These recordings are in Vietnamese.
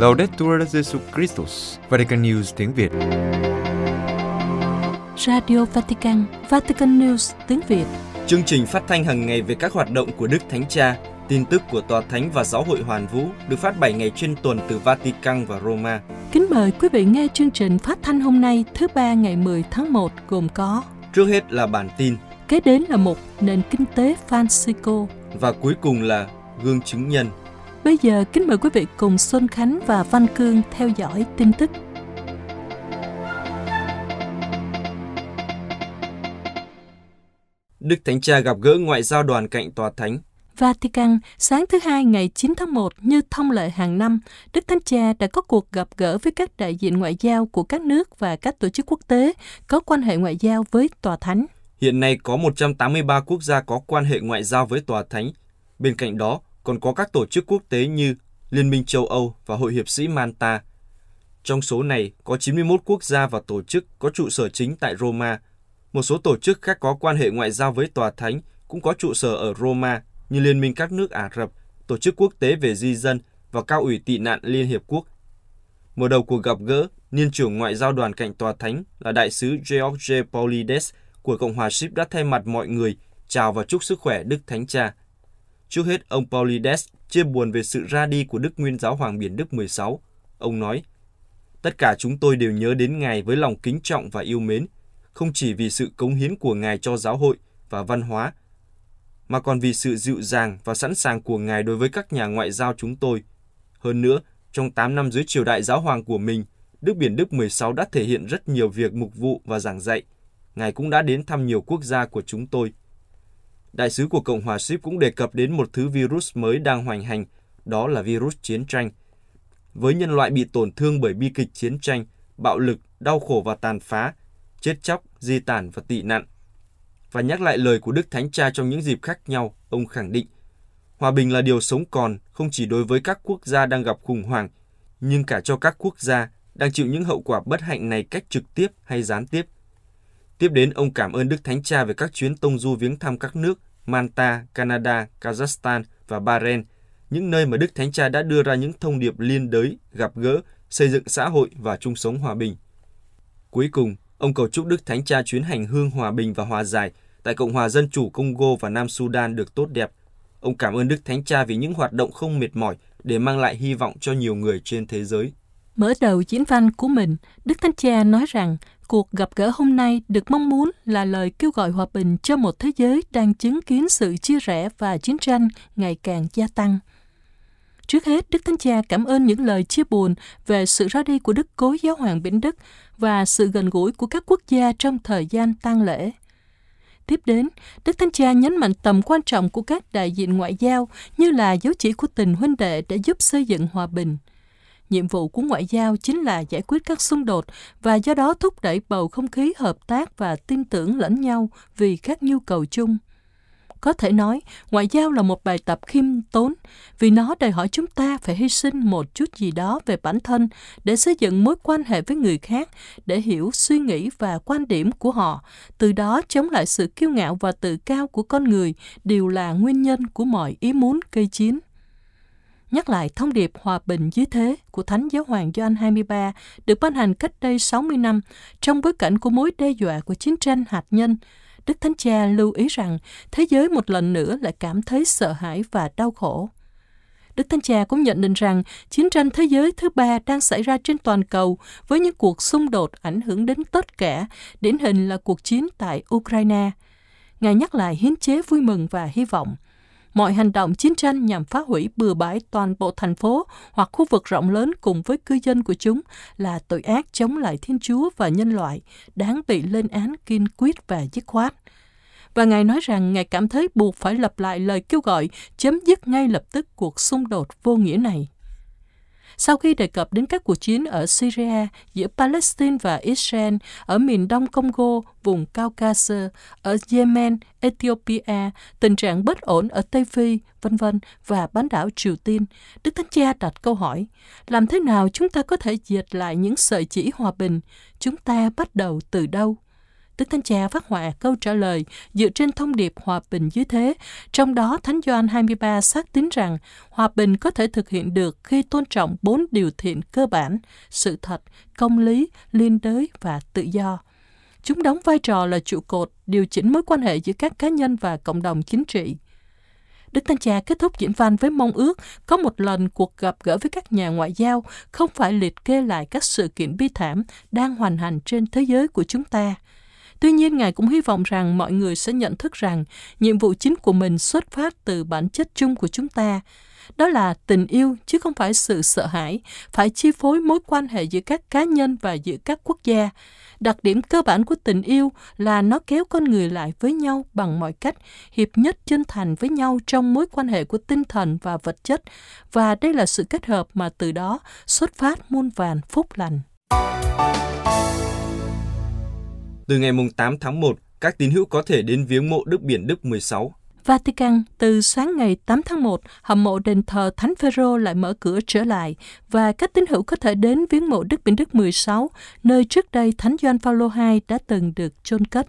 Laudetur Jesu Christus, Vatican News tiếng Việt. Radio Vatican, Vatican News tiếng Việt. Chương trình phát thanh hàng ngày về các hoạt động của Đức Thánh Cha, tin tức của Tòa Thánh và Giáo hội Hoàn Vũ được phát 7 ngày trên tuần từ Vatican và Roma. Kính mời quý vị nghe chương trình phát thanh hôm nay thứ ba ngày 10 tháng 1 gồm có Trước hết là bản tin Kế đến là một nền kinh tế Francisco. và cuối cùng là gương chứng nhân. Bây giờ kính mời quý vị cùng Xuân Khánh và Văn Cương theo dõi tin tức. Đức Thánh Cha gặp gỡ ngoại giao đoàn cạnh Tòa Thánh. Vatican, sáng thứ Hai ngày 9 tháng 1 như thông lệ hàng năm, Đức Thánh Cha đã có cuộc gặp gỡ với các đại diện ngoại giao của các nước và các tổ chức quốc tế có quan hệ ngoại giao với Tòa Thánh. Hiện nay có 183 quốc gia có quan hệ ngoại giao với Tòa Thánh. Bên cạnh đó, còn có các tổ chức quốc tế như Liên minh châu Âu và Hội hiệp sĩ Manta. Trong số này, có 91 quốc gia và tổ chức có trụ sở chính tại Roma. Một số tổ chức khác có quan hệ ngoại giao với Tòa Thánh cũng có trụ sở ở Roma như Liên minh các nước Ả Rập, Tổ chức Quốc tế về Di dân và Cao ủy tị nạn Liên Hiệp Quốc. Mở đầu cuộc gặp gỡ, Niên trưởng Ngoại giao đoàn cạnh Tòa Thánh là Đại sứ George Paulides của Cộng hòa Ship đã thay mặt mọi người chào và chúc sức khỏe Đức Thánh Cha. Trước hết, ông Paulides chia buồn về sự ra đi của Đức Nguyên Giáo Hoàng Biển Đức 16. Ông nói, Tất cả chúng tôi đều nhớ đến Ngài với lòng kính trọng và yêu mến, không chỉ vì sự cống hiến của Ngài cho giáo hội và văn hóa, mà còn vì sự dịu dàng và sẵn sàng của Ngài đối với các nhà ngoại giao chúng tôi. Hơn nữa, trong 8 năm dưới triều đại giáo hoàng của mình, Đức Biển Đức 16 đã thể hiện rất nhiều việc mục vụ và giảng dạy. Ngài cũng đã đến thăm nhiều quốc gia của chúng tôi. Đại sứ của Cộng hòa Ship cũng đề cập đến một thứ virus mới đang hoành hành, đó là virus chiến tranh. Với nhân loại bị tổn thương bởi bi kịch chiến tranh, bạo lực, đau khổ và tàn phá, chết chóc, di tản và tị nạn. Và nhắc lại lời của Đức Thánh Cha trong những dịp khác nhau, ông khẳng định, hòa bình là điều sống còn không chỉ đối với các quốc gia đang gặp khủng hoảng, nhưng cả cho các quốc gia đang chịu những hậu quả bất hạnh này cách trực tiếp hay gián tiếp. Tiếp đến, ông cảm ơn Đức Thánh Cha về các chuyến tông du viếng thăm các nước Manta, Canada, Kazakhstan và Bahrain, những nơi mà Đức Thánh Cha đã đưa ra những thông điệp liên đới, gặp gỡ, xây dựng xã hội và chung sống hòa bình. Cuối cùng, ông cầu chúc Đức Thánh Cha chuyến hành hương hòa bình và hòa giải tại Cộng hòa Dân chủ Congo và Nam Sudan được tốt đẹp. Ông cảm ơn Đức Thánh Cha vì những hoạt động không mệt mỏi để mang lại hy vọng cho nhiều người trên thế giới. Mở đầu diễn văn của mình, Đức Thánh Cha nói rằng cuộc gặp gỡ hôm nay được mong muốn là lời kêu gọi hòa bình cho một thế giới đang chứng kiến sự chia rẽ và chiến tranh ngày càng gia tăng. Trước hết, Đức Thánh Cha cảm ơn những lời chia buồn về sự ra đi của Đức Cố Giáo hoàng Bỉnh Đức và sự gần gũi của các quốc gia trong thời gian tang lễ. Tiếp đến, Đức Thánh Cha nhấn mạnh tầm quan trọng của các đại diện ngoại giao như là dấu chỉ của tình huynh đệ để giúp xây dựng hòa bình. Nhiệm vụ của ngoại giao chính là giải quyết các xung đột và do đó thúc đẩy bầu không khí hợp tác và tin tưởng lẫn nhau vì các nhu cầu chung. Có thể nói, ngoại giao là một bài tập khiêm tốn vì nó đòi hỏi chúng ta phải hy sinh một chút gì đó về bản thân để xây dựng mối quan hệ với người khác, để hiểu suy nghĩ và quan điểm của họ, từ đó chống lại sự kiêu ngạo và tự cao của con người đều là nguyên nhân của mọi ý muốn gây chiến nhắc lại thông điệp hòa bình dưới thế của Thánh Giáo hoàng Gioan 23 được ban hành cách đây 60 năm trong bối cảnh của mối đe dọa của chiến tranh hạt nhân. Đức Thánh Cha lưu ý rằng thế giới một lần nữa lại cảm thấy sợ hãi và đau khổ. Đức Thánh Cha cũng nhận định rằng chiến tranh thế giới thứ ba đang xảy ra trên toàn cầu với những cuộc xung đột ảnh hưởng đến tất cả, điển hình là cuộc chiến tại Ukraine. Ngài nhắc lại hiến chế vui mừng và hy vọng – mọi hành động chiến tranh nhằm phá hủy bừa bãi toàn bộ thành phố hoặc khu vực rộng lớn cùng với cư dân của chúng là tội ác chống lại Thiên Chúa và nhân loại, đáng bị lên án kiên quyết và dứt khoát. Và Ngài nói rằng Ngài cảm thấy buộc phải lặp lại lời kêu gọi chấm dứt ngay lập tức cuộc xung đột vô nghĩa này. Sau khi đề cập đến các cuộc chiến ở Syria giữa Palestine và Israel, ở miền đông Congo, vùng Caucasus, ở Yemen, Ethiopia, tình trạng bất ổn ở Tây Phi, vân vân và bán đảo Triều Tiên, Đức Thánh Cha đặt câu hỏi, làm thế nào chúng ta có thể diệt lại những sợi chỉ hòa bình? Chúng ta bắt đầu từ đâu? Đức Thánh Cha phát họa câu trả lời dựa trên thông điệp hòa bình dưới thế. Trong đó, Thánh Gioan 23 xác tín rằng hòa bình có thể thực hiện được khi tôn trọng bốn điều thiện cơ bản, sự thật, công lý, liên đới và tự do. Chúng đóng vai trò là trụ cột điều chỉnh mối quan hệ giữa các cá nhân và cộng đồng chính trị. Đức Thánh Cha kết thúc diễn văn với mong ước có một lần cuộc gặp gỡ với các nhà ngoại giao không phải liệt kê lại các sự kiện bi thảm đang hoành hành trên thế giới của chúng ta. Tuy nhiên, Ngài cũng hy vọng rằng mọi người sẽ nhận thức rằng nhiệm vụ chính của mình xuất phát từ bản chất chung của chúng ta, đó là tình yêu chứ không phải sự sợ hãi, phải chi phối mối quan hệ giữa các cá nhân và giữa các quốc gia. Đặc điểm cơ bản của tình yêu là nó kéo con người lại với nhau bằng mọi cách, hiệp nhất chân thành với nhau trong mối quan hệ của tinh thần và vật chất, và đây là sự kết hợp mà từ đó xuất phát muôn vàn phúc lành. Từ ngày 8 tháng 1, các tín hữu có thể đến viếng mộ Đức Biển Đức 16 Vatican, từ sáng ngày 8 tháng 1, hầm mộ đền thờ Thánh Phêrô lại mở cửa trở lại và các tín hữu có thể đến viếng mộ Đức Biển Đức 16, nơi trước đây Thánh Gioan Phaolô II đã từng được chôn cất.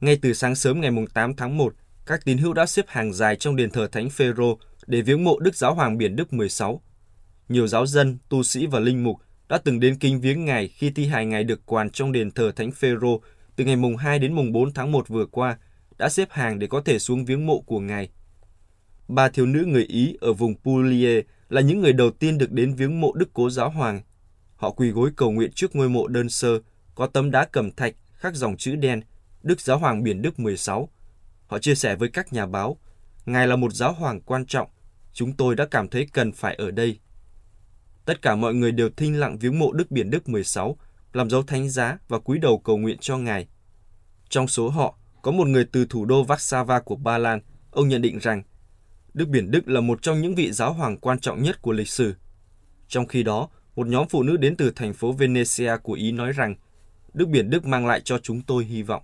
Ngay từ sáng sớm ngày 8 tháng 1, các tín hữu đã xếp hàng dài trong đền thờ Thánh Phêrô để viếng mộ Đức Giáo Hoàng Biển Đức 16. Nhiều giáo dân, tu sĩ và linh mục đã từng đến kinh viếng ngài khi thi hài ngài được quàn trong đền thờ Thánh Phêrô từ ngày mùng 2 đến mùng 4 tháng 1 vừa qua – đã xếp hàng để có thể xuống viếng mộ của ngài. Ba thiếu nữ người Ý ở vùng Puglia là những người đầu tiên được đến viếng mộ Đức Cố Giáo Hoàng. Họ quỳ gối cầu nguyện trước ngôi mộ đơn sơ, có tấm đá cẩm thạch khắc dòng chữ đen Đức Giáo Hoàng Biển Đức 16. Họ chia sẻ với các nhà báo, Ngài là một giáo hoàng quan trọng, chúng tôi đã cảm thấy cần phải ở đây. Tất cả mọi người đều thinh lặng viếng mộ Đức Biển Đức 16, làm dấu thánh giá và cúi đầu cầu nguyện cho Ngài. Trong số họ, có một người từ thủ đô Warsaw của Ba Lan, ông nhận định rằng Đức Biển Đức là một trong những vị giáo hoàng quan trọng nhất của lịch sử. Trong khi đó, một nhóm phụ nữ đến từ thành phố Venezia của Ý nói rằng Đức Biển Đức mang lại cho chúng tôi hy vọng.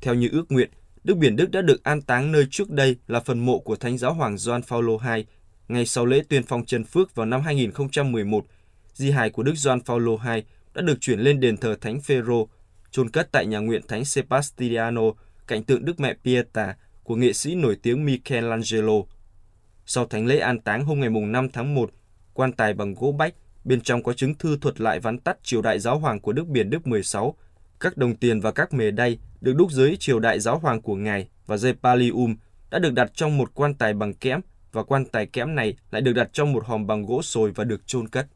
Theo như ước nguyện, Đức Biển Đức đã được an táng nơi trước đây là phần mộ của Thánh Giáo Hoàng Gioan Phaolô II, ngay sau lễ tuyên phong chân phước vào năm 2011. Di hài của Đức Gioan Phaolô II đã được chuyển lên đền thờ Thánh Phêrô chôn cất tại nhà nguyện Thánh Sebastiano cạnh tượng Đức Mẹ Pieta của nghệ sĩ nổi tiếng Michelangelo. Sau thánh lễ an táng hôm ngày 5 tháng 1, quan tài bằng gỗ bách, bên trong có chứng thư thuật lại vắn tắt triều đại giáo hoàng của Đức Biển Đức 16. Các đồng tiền và các mề đay được đúc dưới triều đại giáo hoàng của ngài và dây pallium đã được đặt trong một quan tài bằng kẽm và quan tài kẽm này lại được đặt trong một hòm bằng gỗ sồi và được chôn cất.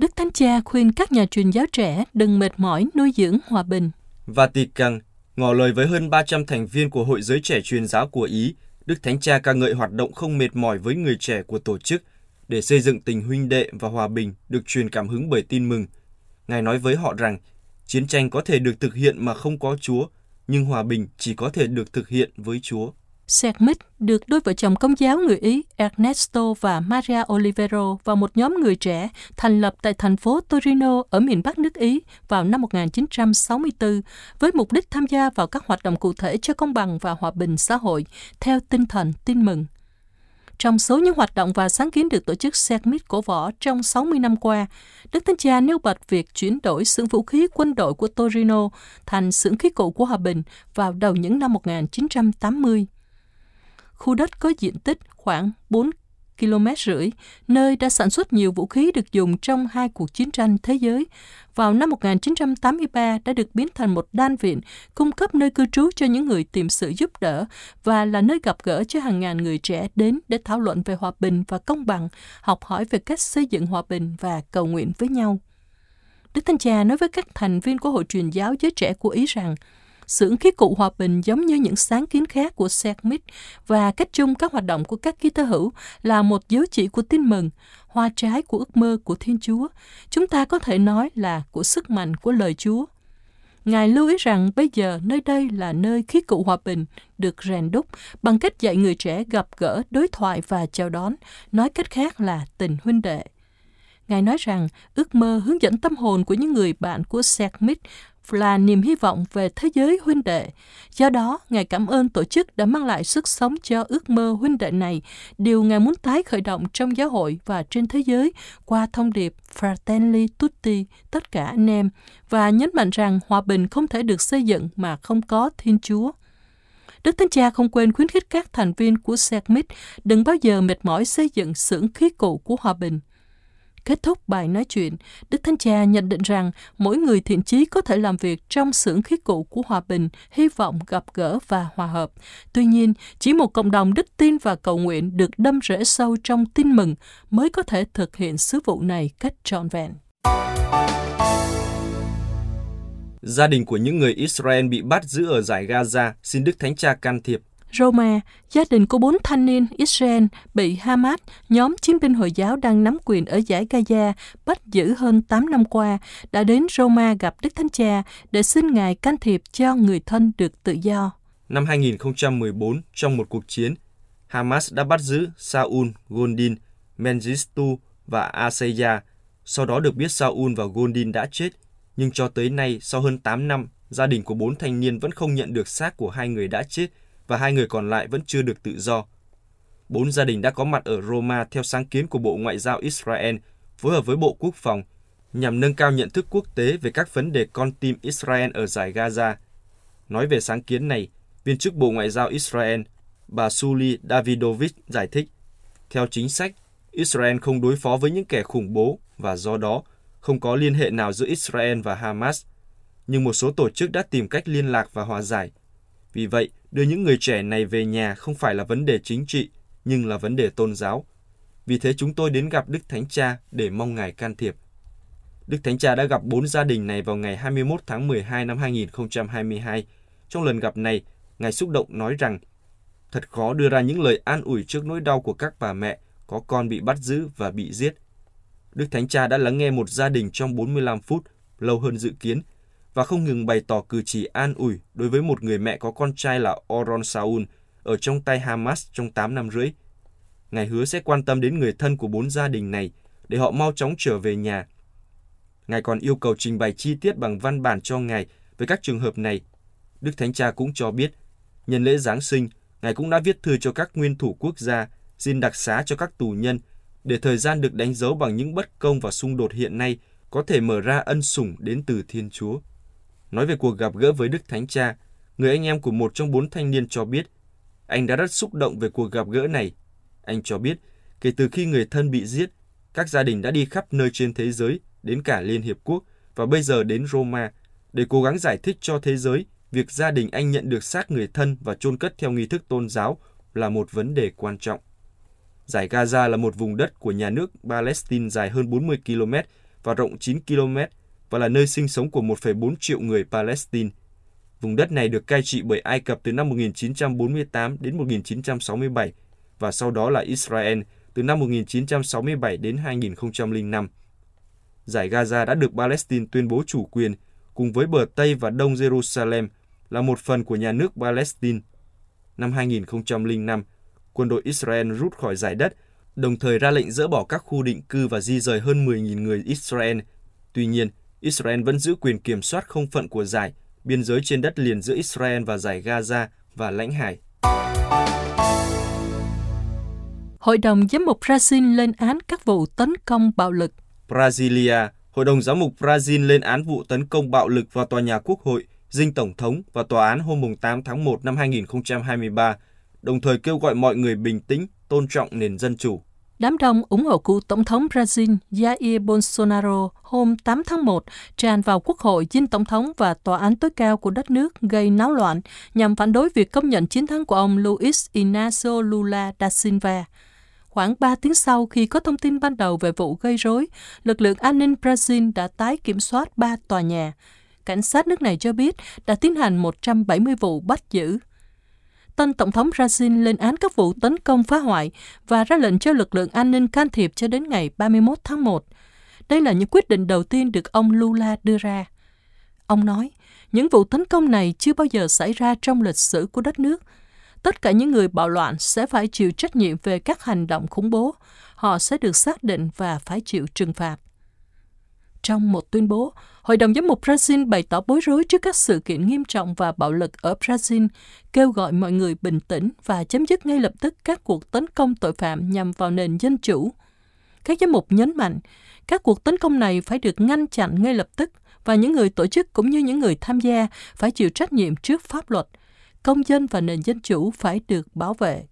Đức Thánh Cha khuyên các nhà truyền giáo trẻ đừng mệt mỏi nuôi dưỡng hòa bình. Vatican ngỏ lời với hơn 300 thành viên của Hội giới trẻ truyền giáo của Ý, Đức Thánh Cha ca ngợi hoạt động không mệt mỏi với người trẻ của tổ chức để xây dựng tình huynh đệ và hòa bình được truyền cảm hứng bởi tin mừng. Ngài nói với họ rằng, chiến tranh có thể được thực hiện mà không có Chúa, nhưng hòa bình chỉ có thể được thực hiện với Chúa. Sermit được đôi vợ chồng công giáo người Ý Ernesto và Maria Olivero và một nhóm người trẻ thành lập tại thành phố Torino ở miền Bắc nước Ý vào năm 1964 với mục đích tham gia vào các hoạt động cụ thể cho công bằng và hòa bình xã hội theo tinh thần tin mừng. Trong số những hoạt động và sáng kiến được tổ chức Segmit cổ võ trong 60 năm qua, Đức Thánh Cha nêu bật việc chuyển đổi xưởng vũ khí quân đội của Torino thành xưởng khí cụ của hòa bình vào đầu những năm 1980 khu đất có diện tích khoảng 4 km rưỡi, nơi đã sản xuất nhiều vũ khí được dùng trong hai cuộc chiến tranh thế giới. Vào năm 1983 đã được biến thành một đan viện, cung cấp nơi cư trú cho những người tìm sự giúp đỡ và là nơi gặp gỡ cho hàng ngàn người trẻ đến để thảo luận về hòa bình và công bằng, học hỏi về cách xây dựng hòa bình và cầu nguyện với nhau. Đức Thanh Cha nói với các thành viên của Hội truyền giáo giới trẻ của Ý rằng xưởng khí cụ hòa bình giống như những sáng kiến khác của Sermit và cách chung các hoạt động của các ký tơ hữu là một dấu chỉ của tin mừng, hoa trái của ước mơ của Thiên Chúa. Chúng ta có thể nói là của sức mạnh của lời Chúa. Ngài lưu ý rằng bây giờ nơi đây là nơi khí cụ hòa bình được rèn đúc bằng cách dạy người trẻ gặp gỡ, đối thoại và chào đón, nói cách khác là tình huynh đệ. Ngài nói rằng ước mơ hướng dẫn tâm hồn của những người bạn của Sermit là niềm hy vọng về thế giới huynh đệ. Do đó, Ngài cảm ơn tổ chức đã mang lại sức sống cho ước mơ huynh đệ này, điều Ngài muốn tái khởi động trong giáo hội và trên thế giới qua thông điệp Fratelli Tutti, tất cả anh em, và nhấn mạnh rằng hòa bình không thể được xây dựng mà không có Thiên Chúa. Đức Thánh Cha không quên khuyến khích các thành viên của SECMIT đừng bao giờ mệt mỏi xây dựng xưởng khí cụ của hòa bình. Kết thúc bài nói chuyện, Đức Thánh Cha nhận định rằng mỗi người thiện chí có thể làm việc trong xưởng khí cụ của hòa bình, hy vọng gặp gỡ và hòa hợp. Tuy nhiên, chỉ một cộng đồng đức tin và cầu nguyện được đâm rễ sâu trong tin mừng mới có thể thực hiện sứ vụ này cách trọn vẹn. Gia đình của những người Israel bị bắt giữ ở giải Gaza xin Đức Thánh Cha can thiệp. Roma, gia đình của bốn thanh niên Israel bị Hamas, nhóm chiến binh Hồi giáo đang nắm quyền ở giải Gaza, bắt giữ hơn 8 năm qua, đã đến Roma gặp Đức Thánh Cha để xin Ngài can thiệp cho người thân được tự do. Năm 2014, trong một cuộc chiến, Hamas đã bắt giữ Saul, Gondin, Mengistu và Aseya. Sau đó được biết Saul và Gondin đã chết, nhưng cho tới nay, sau hơn 8 năm, gia đình của bốn thanh niên vẫn không nhận được xác của hai người đã chết và hai người còn lại vẫn chưa được tự do. Bốn gia đình đã có mặt ở Roma theo sáng kiến của Bộ Ngoại giao Israel phối hợp với Bộ Quốc phòng nhằm nâng cao nhận thức quốc tế về các vấn đề con tim Israel ở giải Gaza. Nói về sáng kiến này, viên chức Bộ Ngoại giao Israel, bà Suli Davidovich giải thích, theo chính sách, Israel không đối phó với những kẻ khủng bố và do đó không có liên hệ nào giữa Israel và Hamas. Nhưng một số tổ chức đã tìm cách liên lạc và hòa giải. Vì vậy, đưa những người trẻ này về nhà không phải là vấn đề chính trị, nhưng là vấn đề tôn giáo. Vì thế chúng tôi đến gặp Đức Thánh Cha để mong Ngài can thiệp. Đức Thánh Cha đã gặp bốn gia đình này vào ngày 21 tháng 12 năm 2022. Trong lần gặp này, Ngài xúc động nói rằng thật khó đưa ra những lời an ủi trước nỗi đau của các bà mẹ có con bị bắt giữ và bị giết. Đức Thánh Cha đã lắng nghe một gia đình trong 45 phút, lâu hơn dự kiến, và không ngừng bày tỏ cử chỉ an ủi đối với một người mẹ có con trai là Oron Saul ở trong tay Hamas trong 8 năm rưỡi. Ngài hứa sẽ quan tâm đến người thân của bốn gia đình này để họ mau chóng trở về nhà. Ngài còn yêu cầu trình bày chi tiết bằng văn bản cho Ngài về các trường hợp này. Đức Thánh Cha cũng cho biết, nhân lễ Giáng sinh, Ngài cũng đã viết thư cho các nguyên thủ quốc gia, xin đặc xá cho các tù nhân, để thời gian được đánh dấu bằng những bất công và xung đột hiện nay có thể mở ra ân sủng đến từ Thiên Chúa. Nói về cuộc gặp gỡ với Đức Thánh Cha, người anh em của một trong bốn thanh niên cho biết, anh đã rất xúc động về cuộc gặp gỡ này. Anh cho biết, kể từ khi người thân bị giết, các gia đình đã đi khắp nơi trên thế giới, đến cả Liên Hiệp Quốc và bây giờ đến Roma để cố gắng giải thích cho thế giới việc gia đình anh nhận được xác người thân và chôn cất theo nghi thức tôn giáo là một vấn đề quan trọng. Giải Gaza là một vùng đất của nhà nước Palestine dài hơn 40 km và rộng 9 km và là nơi sinh sống của 1,4 triệu người Palestine. Vùng đất này được cai trị bởi Ai Cập từ năm 1948 đến 1967 và sau đó là Israel từ năm 1967 đến 2005. Giải Gaza đã được Palestine tuyên bố chủ quyền cùng với bờ Tây và Đông Jerusalem là một phần của nhà nước Palestine. Năm 2005, quân đội Israel rút khỏi giải đất, đồng thời ra lệnh dỡ bỏ các khu định cư và di rời hơn 10.000 người Israel. Tuy nhiên, Israel vẫn giữ quyền kiểm soát không phận của giải, biên giới trên đất liền giữa Israel và giải Gaza và lãnh hải. Hội đồng giám mục Brazil lên án các vụ tấn công bạo lực. Brasilia, Hội đồng giám mục Brazil lên án vụ tấn công bạo lực vào tòa nhà quốc hội, dinh tổng thống và tòa án hôm 8 tháng 1 năm 2023, đồng thời kêu gọi mọi người bình tĩnh, tôn trọng nền dân chủ. Đám đông ủng hộ cựu Tổng thống Brazil Jair Bolsonaro hôm 8 tháng 1 tràn vào Quốc hội, dinh Tổng thống và Tòa án tối cao của đất nước gây náo loạn nhằm phản đối việc công nhận chiến thắng của ông Luiz Inácio Lula da Silva. Khoảng 3 tiếng sau khi có thông tin ban đầu về vụ gây rối, lực lượng an ninh Brazil đã tái kiểm soát ba tòa nhà. Cảnh sát nước này cho biết đã tiến hành 170 vụ bắt giữ tân Tổng thống Brazil lên án các vụ tấn công phá hoại và ra lệnh cho lực lượng an ninh can thiệp cho đến ngày 31 tháng 1. Đây là những quyết định đầu tiên được ông Lula đưa ra. Ông nói, những vụ tấn công này chưa bao giờ xảy ra trong lịch sử của đất nước. Tất cả những người bạo loạn sẽ phải chịu trách nhiệm về các hành động khủng bố. Họ sẽ được xác định và phải chịu trừng phạt. Trong một tuyên bố, Hội đồng giám mục Brazil bày tỏ bối rối trước các sự kiện nghiêm trọng và bạo lực ở Brazil, kêu gọi mọi người bình tĩnh và chấm dứt ngay lập tức các cuộc tấn công tội phạm nhằm vào nền dân chủ. Các giám mục nhấn mạnh, các cuộc tấn công này phải được ngăn chặn ngay lập tức và những người tổ chức cũng như những người tham gia phải chịu trách nhiệm trước pháp luật. Công dân và nền dân chủ phải được bảo vệ.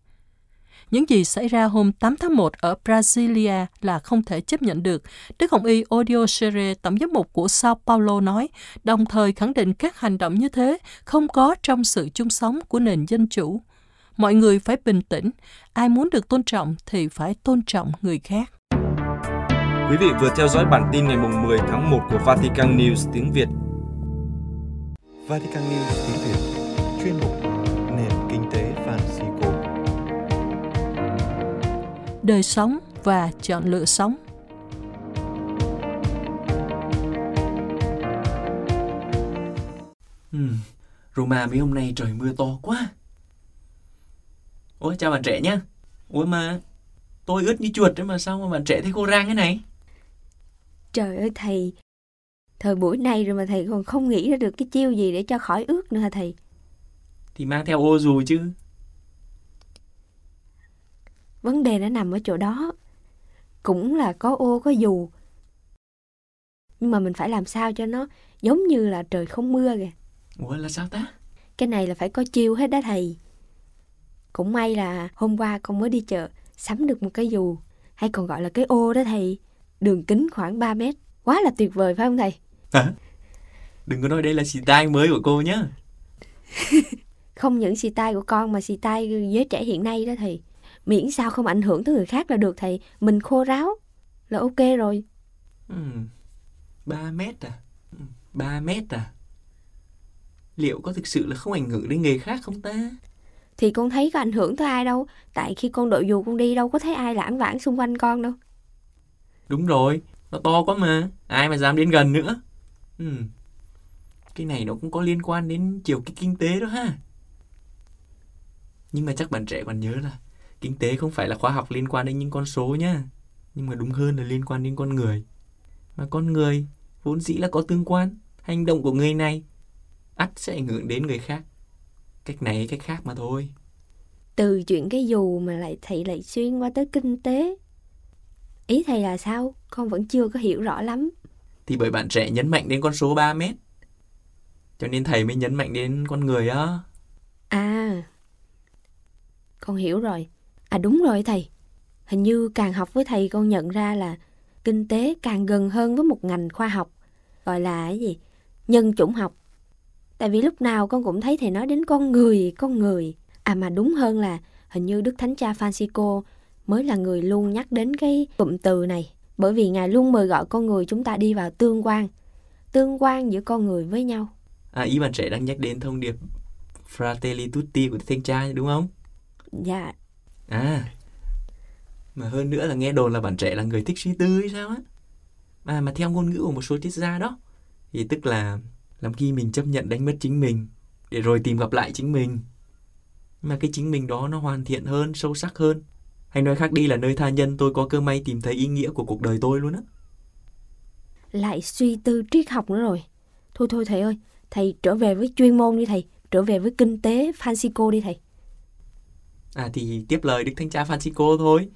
Những gì xảy ra hôm 8 tháng 1 ở Brasilia là không thể chấp nhận được, Đức Hồng Y Odio Sere, tổng giám mục của Sao Paulo nói, đồng thời khẳng định các hành động như thế không có trong sự chung sống của nền dân chủ. Mọi người phải bình tĩnh, ai muốn được tôn trọng thì phải tôn trọng người khác. Quý vị vừa theo dõi bản tin ngày 10 tháng 1 của Vatican News tiếng Việt. Vatican News tiếng Việt chuyên mục Đời sống và chọn lựa sống. Ừ, Roma mấy hôm nay trời mưa to quá. Ủa chào bạn trẻ nhá. Ủa mà tôi ướt như chuột đấy mà sao mà bạn trẻ thấy khô rang thế này? Trời ơi thầy, thời buổi này rồi mà thầy còn không nghĩ ra được cái chiêu gì để cho khỏi ướt nữa hả thầy? Thì mang theo ô dù chứ. Vấn đề nó nằm ở chỗ đó. Cũng là có ô có dù. Nhưng mà mình phải làm sao cho nó giống như là trời không mưa kìa. Ủa là sao ta? Cái này là phải có chiêu hết đó thầy. Cũng may là hôm qua con mới đi chợ sắm được một cái dù hay còn gọi là cái ô đó thầy. Đường kính khoảng 3 mét. Quá là tuyệt vời phải không thầy? Hả? Đừng có nói đây là xì tai mới của cô nhá. Không những xì tai của con mà xì tai giới trẻ hiện nay đó thầy. Miễn sao không ảnh hưởng tới người khác là được thầy. Mình khô ráo là ok rồi. Ừ. 3 mét à? Ừ, 3 mét à? Liệu có thực sự là không ảnh hưởng đến người khác không ta? Thì con thấy có ảnh hưởng tới ai đâu. Tại khi con đội dù con đi đâu có thấy ai lãng vãng xung quanh con đâu. Đúng rồi, nó to quá mà. Ai mà dám đến gần nữa. Ừ. Cái này nó cũng có liên quan đến chiều kích kinh tế đó ha. Nhưng mà chắc bạn trẻ còn nhớ là kinh tế không phải là khoa học liên quan đến những con số nhá. Nhưng mà đúng hơn là liên quan đến con người. Mà con người vốn dĩ là có tương quan. Hành động của người này ắt sẽ ảnh hưởng đến người khác. Cách này cách khác mà thôi. Từ chuyện cái dù mà lại thầy lại xuyên qua tới kinh tế. Ý thầy là sao? Con vẫn chưa có hiểu rõ lắm. Thì bởi bạn trẻ nhấn mạnh đến con số 3 mét. Cho nên thầy mới nhấn mạnh đến con người á. À, con hiểu rồi. À đúng rồi thầy. Hình như càng học với thầy con nhận ra là kinh tế càng gần hơn với một ngành khoa học. Gọi là cái gì? Nhân chủng học. Tại vì lúc nào con cũng thấy thầy nói đến con người, con người. À mà đúng hơn là hình như Đức Thánh Cha Francisco mới là người luôn nhắc đến cái cụm từ này. Bởi vì Ngài luôn mời gọi con người chúng ta đi vào tương quan. Tương quan giữa con người với nhau. À ý bạn trẻ đang nhắc đến thông điệp Fratelli Tutti của Thanh Cha đúng không? Dạ, À Mà hơn nữa là nghe đồn là bạn trẻ là người thích suy tư hay sao á À mà theo ngôn ngữ của một số triết gia đó Thì tức là Làm khi mình chấp nhận đánh mất chính mình Để rồi tìm gặp lại chính mình Mà cái chính mình đó nó hoàn thiện hơn Sâu sắc hơn Hay nói khác đi là nơi tha nhân tôi có cơ may tìm thấy ý nghĩa của cuộc đời tôi luôn á lại suy tư triết học nữa rồi. Thôi thôi thầy ơi, thầy trở về với chuyên môn đi thầy. Trở về với kinh tế Francisco đi thầy. À thì tiếp lời Đức Thánh Cha Francisco thôi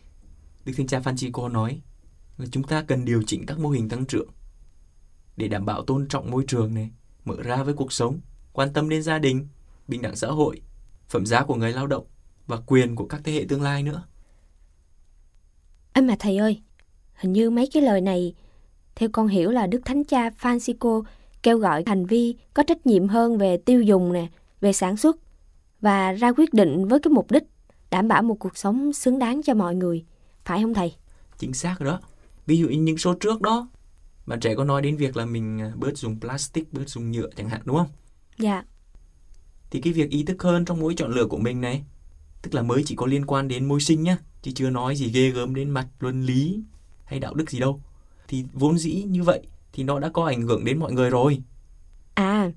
Đức Thánh Cha Francisco nói là chúng ta cần điều chỉnh các mô hình tăng trưởng để đảm bảo tôn trọng môi trường này, mở ra với cuộc sống, quan tâm đến gia đình, bình đẳng xã hội, phẩm giá của người lao động và quyền của các thế hệ tương lai nữa. Ê mà thầy ơi, hình như mấy cái lời này, theo con hiểu là Đức Thánh Cha Francisco kêu gọi hành vi có trách nhiệm hơn về tiêu dùng nè, về sản xuất và ra quyết định với cái mục đích đảm bảo một cuộc sống xứng đáng cho mọi người. Phải không thầy? Chính xác rồi đó. Ví dụ như những số trước đó, bạn trẻ có nói đến việc là mình à, bớt dùng plastic, bớt dùng nhựa chẳng hạn đúng không? Dạ, Thì cái việc ý thức hơn trong mỗi chọn lựa của mình này, tức là mới chỉ có liên quan đến môi sinh nhá, chứ chưa nói gì ghê gớm đến mặt luân lý hay đạo đức gì đâu. Thì vốn dĩ như vậy thì nó đã có ảnh hưởng đến mọi người rồi. À,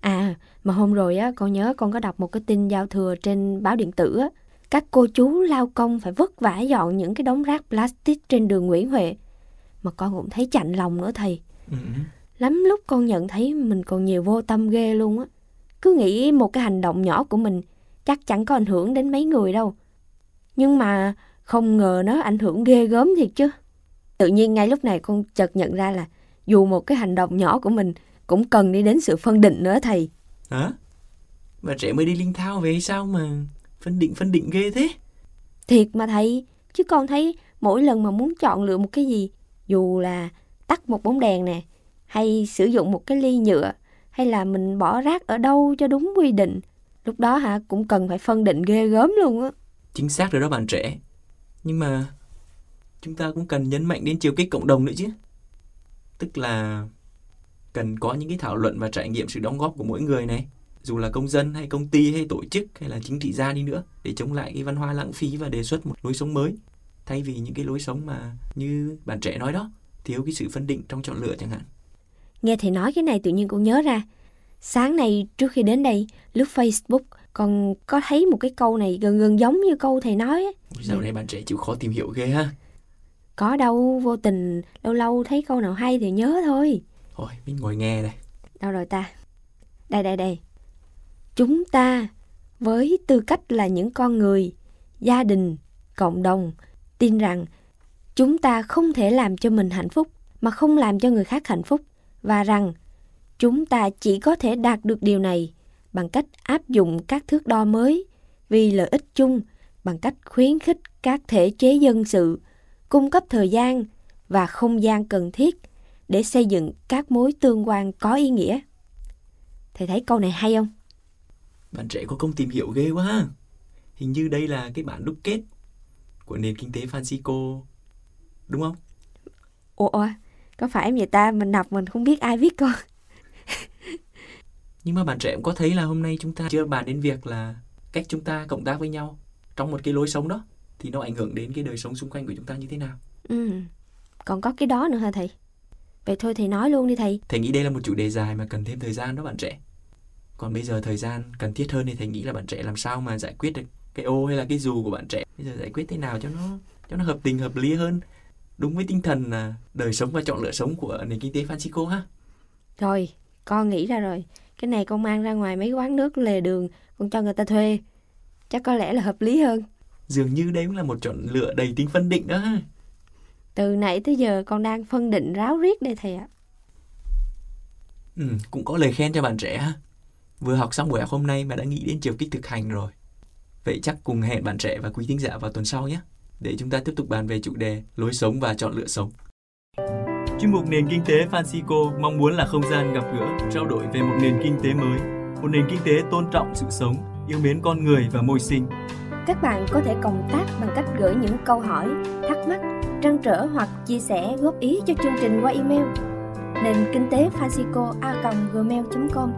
à, mà hôm rồi á, con nhớ con có đọc một cái tin giao thừa trên báo điện tử á. Các cô chú lao công phải vất vả dọn những cái đống rác plastic trên đường Nguyễn Huệ. Mà con cũng thấy chạnh lòng nữa thầy. Ừ. Lắm lúc con nhận thấy mình còn nhiều vô tâm ghê luôn á. Cứ nghĩ một cái hành động nhỏ của mình chắc chẳng có ảnh hưởng đến mấy người đâu. Nhưng mà không ngờ nó ảnh hưởng ghê gớm thiệt chứ. Tự nhiên ngay lúc này con chợt nhận ra là dù một cái hành động nhỏ của mình cũng cần đi đến sự phân định nữa thầy. Hả? Mà trẻ mới đi linh thao về sao mà phân định phân định ghê thế? Thiệt mà thầy, chứ con thấy mỗi lần mà muốn chọn lựa một cái gì, dù là tắt một bóng đèn nè, hay sử dụng một cái ly nhựa, hay là mình bỏ rác ở đâu cho đúng quy định, lúc đó hả cũng cần phải phân định ghê gớm luôn á. Chính xác rồi đó bạn trẻ. Nhưng mà chúng ta cũng cần nhấn mạnh đến chiều kích cộng đồng nữa chứ. Tức là cần có những cái thảo luận và trải nghiệm sự đóng góp của mỗi người này dù là công dân hay công ty hay tổ chức hay là chính trị gia đi nữa để chống lại cái văn hóa lãng phí và đề xuất một lối sống mới thay vì những cái lối sống mà như bạn trẻ nói đó thiếu cái sự phân định trong chọn lựa chẳng hạn Nghe thầy nói cái này tự nhiên con nhớ ra. Sáng nay trước khi đến đây, lướt Facebook, con có thấy một cái câu này gần gần giống như câu thầy nói. Ôi, dạo này bạn trẻ chịu khó tìm hiểu ghê ha Có đâu, vô tình, lâu lâu thấy câu nào hay thì nhớ thôi. thôi mình ngồi nghe đây Đâu rồi ta? Đây, đây, đây. Chúng ta, với tư cách là những con người, gia đình, cộng đồng, tin rằng chúng ta không thể làm cho mình hạnh phúc mà không làm cho người khác hạnh phúc và rằng chúng ta chỉ có thể đạt được điều này bằng cách áp dụng các thước đo mới vì lợi ích chung bằng cách khuyến khích các thể chế dân sự cung cấp thời gian và không gian cần thiết để xây dựng các mối tương quan có ý nghĩa. Thầy thấy câu này hay không? Bạn trẻ có công tìm hiểu ghê quá ha hình như đây là cái bản đúc kết của nền kinh tế Francisco đúng không Ủa, có phải vậy ta mình đọc mình không biết ai viết con. Nhưng mà bạn trẻ cũng có thấy là hôm nay chúng ta chưa bàn đến việc là cách chúng ta cộng tác với nhau trong một cái lối sống đó thì nó ảnh hưởng đến cái đời sống xung quanh của chúng ta như thế nào. Ừ, còn có cái đó nữa hả thầy? Vậy thôi thầy nói luôn đi thầy. Thầy nghĩ đây là một chủ đề dài mà cần thêm thời gian đó bạn trẻ. Còn bây giờ thời gian cần thiết hơn thì thầy nghĩ là bạn trẻ làm sao mà giải quyết được cái ô hay là cái dù của bạn trẻ. Bây giờ giải quyết thế nào cho nó cho nó hợp tình hợp lý hơn đúng với tinh thần là đời sống và chọn lựa sống của nền kinh tế Francisco ha. Rồi, con nghĩ ra rồi. Cái này con mang ra ngoài mấy quán nước lề đường, con cho người ta thuê. Chắc có lẽ là hợp lý hơn. Dường như đây cũng là một chọn lựa đầy tính phân định đó ha. Từ nãy tới giờ con đang phân định ráo riết đây thầy ạ. Ừ, cũng có lời khen cho bạn trẻ ha. Vừa học xong buổi học hôm nay mà đã nghĩ đến chiều kích thực hành rồi. Vậy chắc cùng hẹn bạn trẻ và quý thính giả vào tuần sau nhé. Để chúng ta tiếp tục bàn về chủ đề lối sống và chọn lựa sống. Chuyên mục Nền Kinh tế Francisco mong muốn là không gian gặp gỡ, trao đổi về một nền kinh tế mới, một nền kinh tế tôn trọng sự sống, yêu mến con người và môi sinh. Các bạn có thể cộng tác bằng cách gửi những câu hỏi, thắc mắc, trăn trở hoặc chia sẻ góp ý cho chương trình qua email nền kinh tế Francisco a gmail.com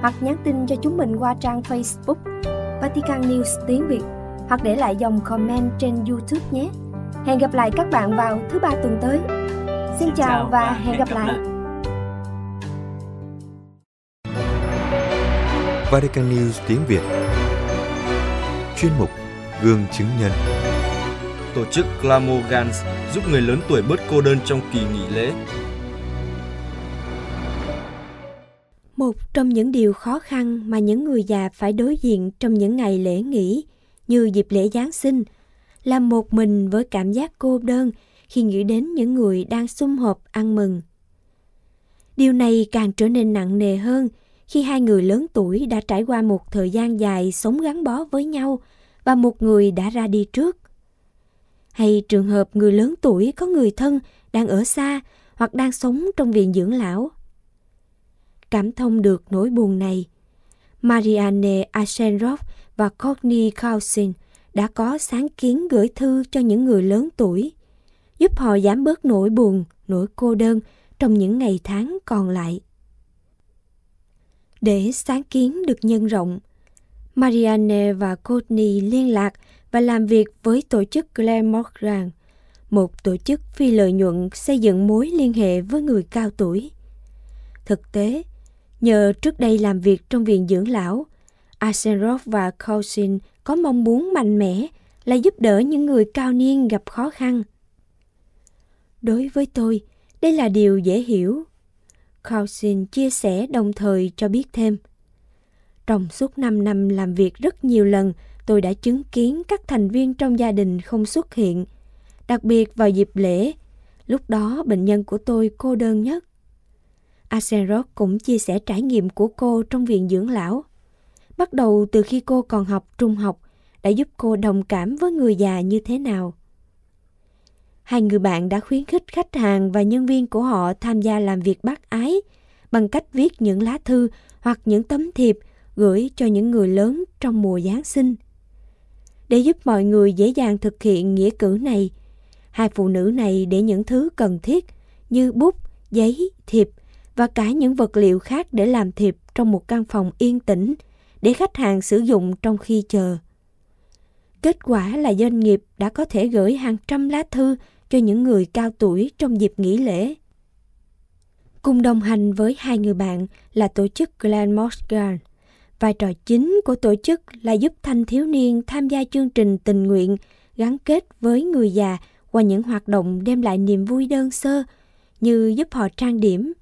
hoặc nhắn tin cho chúng mình qua trang Facebook Vatican News tiếng Việt hoặc để lại dòng comment trên YouTube nhé. Hẹn gặp lại các bạn vào thứ ba tuần tới. Xin chào và hẹn gặp lại. Vatican News tiếng Việt Chuyên mục Gương chứng nhân Tổ chức Clamogans giúp người lớn tuổi bớt cô đơn trong kỳ nghỉ lễ. Một trong những điều khó khăn mà những người già phải đối diện trong những ngày lễ nghỉ như dịp lễ Giáng sinh là một mình với cảm giác cô đơn khi nghĩ đến những người đang sum họp ăn mừng. Điều này càng trở nên nặng nề hơn khi hai người lớn tuổi đã trải qua một thời gian dài sống gắn bó với nhau và một người đã ra đi trước. Hay trường hợp người lớn tuổi có người thân đang ở xa hoặc đang sống trong viện dưỡng lão. Cảm thông được nỗi buồn này, Marianne Asenroff và Courtney Carlson đã có sáng kiến gửi thư cho những người lớn tuổi, giúp họ giảm bớt nỗi buồn, nỗi cô đơn trong những ngày tháng còn lại. Để sáng kiến được nhân rộng, Marianne và Courtney liên lạc và làm việc với tổ chức Glenmorgan, một tổ chức phi lợi nhuận xây dựng mối liên hệ với người cao tuổi. Thực tế, nhờ trước đây làm việc trong viện dưỡng lão, Asenroff và Cousin có mong muốn mạnh mẽ là giúp đỡ những người cao niên gặp khó khăn. Đối với tôi, đây là điều dễ hiểu. Cousin chia sẻ đồng thời cho biết thêm. Trong suốt 5 năm làm việc rất nhiều lần, tôi đã chứng kiến các thành viên trong gia đình không xuất hiện, đặc biệt vào dịp lễ. Lúc đó bệnh nhân của tôi cô đơn nhất. Asenrock cũng chia sẻ trải nghiệm của cô trong viện dưỡng lão. Bắt đầu từ khi cô còn học trung học, đã giúp cô đồng cảm với người già như thế nào. Hai người bạn đã khuyến khích khách hàng và nhân viên của họ tham gia làm việc bác ái bằng cách viết những lá thư hoặc những tấm thiệp gửi cho những người lớn trong mùa Giáng sinh. Để giúp mọi người dễ dàng thực hiện nghĩa cử này, hai phụ nữ này để những thứ cần thiết như bút, giấy, thiệp và cả những vật liệu khác để làm thiệp trong một căn phòng yên tĩnh để khách hàng sử dụng trong khi chờ. Kết quả là doanh nghiệp đã có thể gửi hàng trăm lá thư cho những người cao tuổi trong dịp nghỉ lễ. Cùng đồng hành với hai người bạn là tổ chức Glen Morgan. Vai trò chính của tổ chức là giúp thanh thiếu niên tham gia chương trình tình nguyện gắn kết với người già qua những hoạt động đem lại niềm vui đơn sơ như giúp họ trang điểm,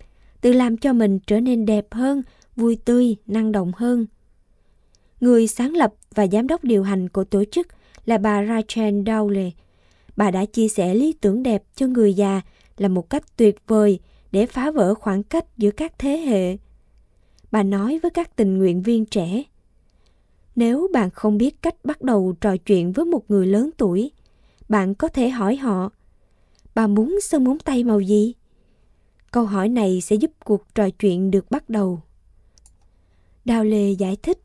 tự làm cho mình trở nên đẹp hơn, vui tươi, năng động hơn. Người sáng lập và giám đốc điều hành của tổ chức là bà Rachel Dowley. Bà đã chia sẻ lý tưởng đẹp cho người già là một cách tuyệt vời để phá vỡ khoảng cách giữa các thế hệ. Bà nói với các tình nguyện viên trẻ, nếu bạn không biết cách bắt đầu trò chuyện với một người lớn tuổi, bạn có thể hỏi họ, bà muốn sơn móng tay màu gì? Câu hỏi này sẽ giúp cuộc trò chuyện được bắt đầu. Đào Lê giải thích,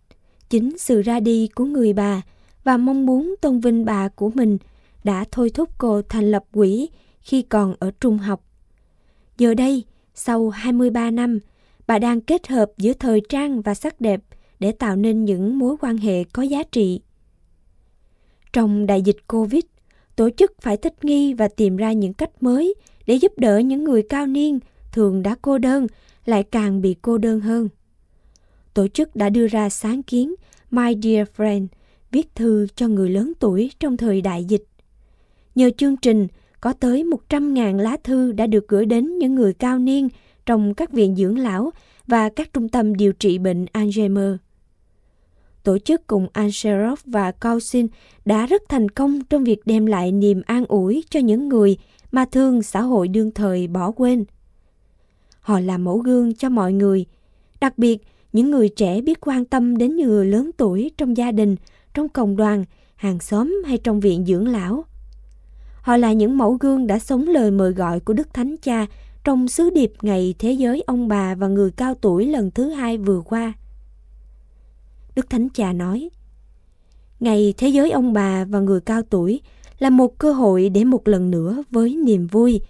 chính sự ra đi của người bà và mong muốn tôn vinh bà của mình đã thôi thúc cô thành lập quỹ khi còn ở trung học. Giờ đây, sau 23 năm, bà đang kết hợp giữa thời trang và sắc đẹp để tạo nên những mối quan hệ có giá trị. Trong đại dịch Covid, tổ chức phải thích nghi và tìm ra những cách mới để giúp đỡ những người cao niên thường đã cô đơn lại càng bị cô đơn hơn. Tổ chức đã đưa ra sáng kiến My Dear Friend, viết thư cho người lớn tuổi trong thời đại dịch. Nhờ chương trình, có tới 100.000 lá thư đã được gửi đến những người cao niên trong các viện dưỡng lão và các trung tâm điều trị bệnh Alzheimer. Tổ chức cùng Anserov và Kausin đã rất thành công trong việc đem lại niềm an ủi cho những người mà thương xã hội đương thời bỏ quên. Họ là mẫu gương cho mọi người, đặc biệt những người trẻ biết quan tâm đến những người lớn tuổi trong gia đình, trong cộng đoàn, hàng xóm hay trong viện dưỡng lão. Họ là những mẫu gương đã sống lời mời gọi của Đức Thánh Cha trong sứ điệp ngày Thế giới ông bà và người cao tuổi lần thứ hai vừa qua. Đức Thánh Cha nói, Ngày Thế giới ông bà và người cao tuổi là một cơ hội để một lần nữa với niềm vui.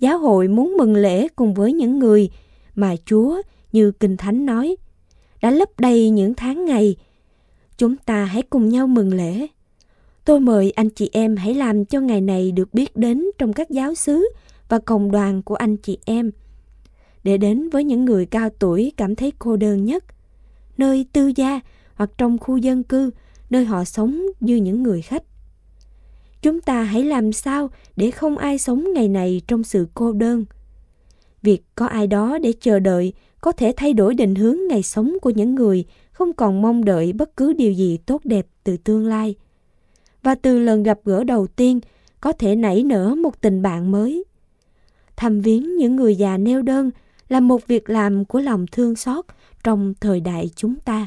Giáo hội muốn mừng lễ cùng với những người mà Chúa, như Kinh Thánh nói, đã lấp đầy những tháng ngày. Chúng ta hãy cùng nhau mừng lễ. Tôi mời anh chị em hãy làm cho ngày này được biết đến trong các giáo xứ và cộng đoàn của anh chị em. Để đến với những người cao tuổi cảm thấy cô đơn nhất, nơi tư gia hoặc trong khu dân cư, nơi họ sống như những người khách. Chúng ta hãy làm sao để không ai sống ngày này trong sự cô đơn. Việc có ai đó để chờ đợi có thể thay đổi định hướng ngày sống của những người không còn mong đợi bất cứ điều gì tốt đẹp từ tương lai. Và từ lần gặp gỡ đầu tiên, có thể nảy nở một tình bạn mới. Thăm viếng những người già neo đơn là một việc làm của lòng thương xót trong thời đại chúng ta.